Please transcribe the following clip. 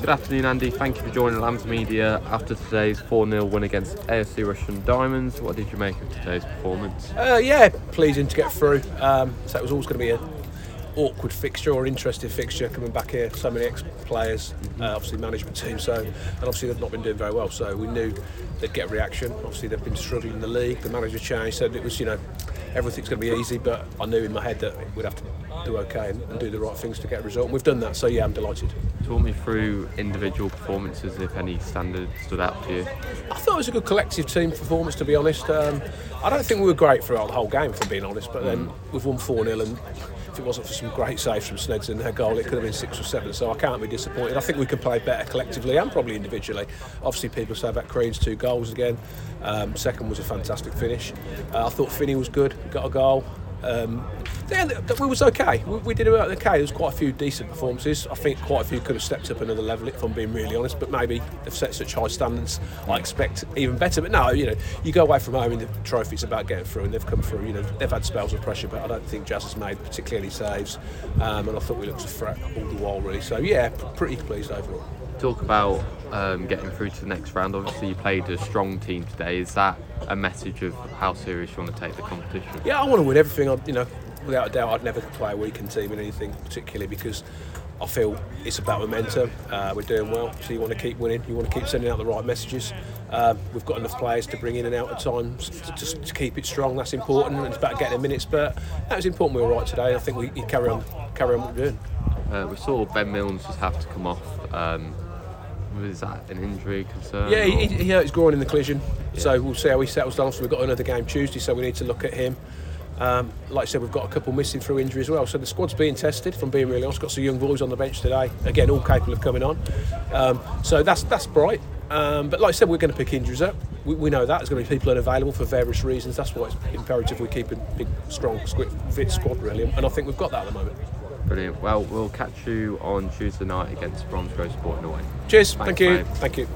Good afternoon, Andy. Thank you for joining Lambs Media after today's 4 0 win against AFC Rushden & Diamonds. What did you make of today's performance? Uh, yeah, pleasing to get through. Um, so it was always going to be an awkward fixture or interesting fixture coming back here. So many ex-players, uh, obviously management team. So and obviously they've not been doing very well. So we knew they'd get a reaction. Obviously they've been struggling in the league. The manager changed, said it was you know everything's going to be easy. But I knew in my head that we'd have to do okay and, and do the right things to get a result. And we've done that. So yeah, I'm delighted. Talk me through individual performances, if any standard stood out to you. I thought it was a good collective team performance, to be honest. Um, I don't think we were great throughout the whole game, if I'm being honest, but then we've won 4 0 and if it wasn't for some great saves from Sneds and their goal, it could have been six or seven. So I can't be disappointed. I think we could play better collectively and probably individually. Obviously, people say about Crean's two goals again. Um, second was a fantastic finish. Uh, I thought Finney was good, got a goal. Um, yeah, we was okay. We, we did about okay. There was quite a few decent performances. I think quite a few could have stepped up another level, if I'm being really honest. But maybe they've set such high standards. I expect even better. But no, you know, you go away from home in the trophy. It's about getting through, and they've come through. You know, they've had spells of pressure, but I don't think Jazz has made particularly saves. Um, and I thought we looked a threat all the while, really. So yeah, p- pretty pleased overall. Talk about um, getting through to the next round. Obviously, you played a strong team today. Is that a message of how serious you want to take the competition? Yeah, I want to win everything. I, you know, without a doubt, I'd never play a weekend team in anything particularly because I feel it's about momentum. Uh, we're doing well, so you want to keep winning. You want to keep sending out the right messages. Um, we've got enough players to bring in and out at times to, to, to keep it strong. That's important. And it's about getting the minutes, but that was important. We were right today. I think we carry on, carry on what we're doing. Uh, we saw Ben Milnes just have to come off. Um, was that an injury concern? Yeah, he, he hurt his groin in the collision, so we'll see how he settles down. So we've got another game Tuesday, so we need to look at him. Um, like I said, we've got a couple missing through injury as well. So the squad's being tested. From being really honest, got some young boys on the bench today. Again, all capable of coming on. Um, so that's that's bright. Um, but like I said, we're going to pick injuries up. We, we know that there's going to be people unavailable for various reasons. That's why it's imperative we keep a big, strong, fit squad really. And I think we've got that at the moment. Brilliant. Well, we'll catch you on Tuesday night against Bromsgrove Sporting away. Cheers. Thanks, Thank you. mate. Thank you.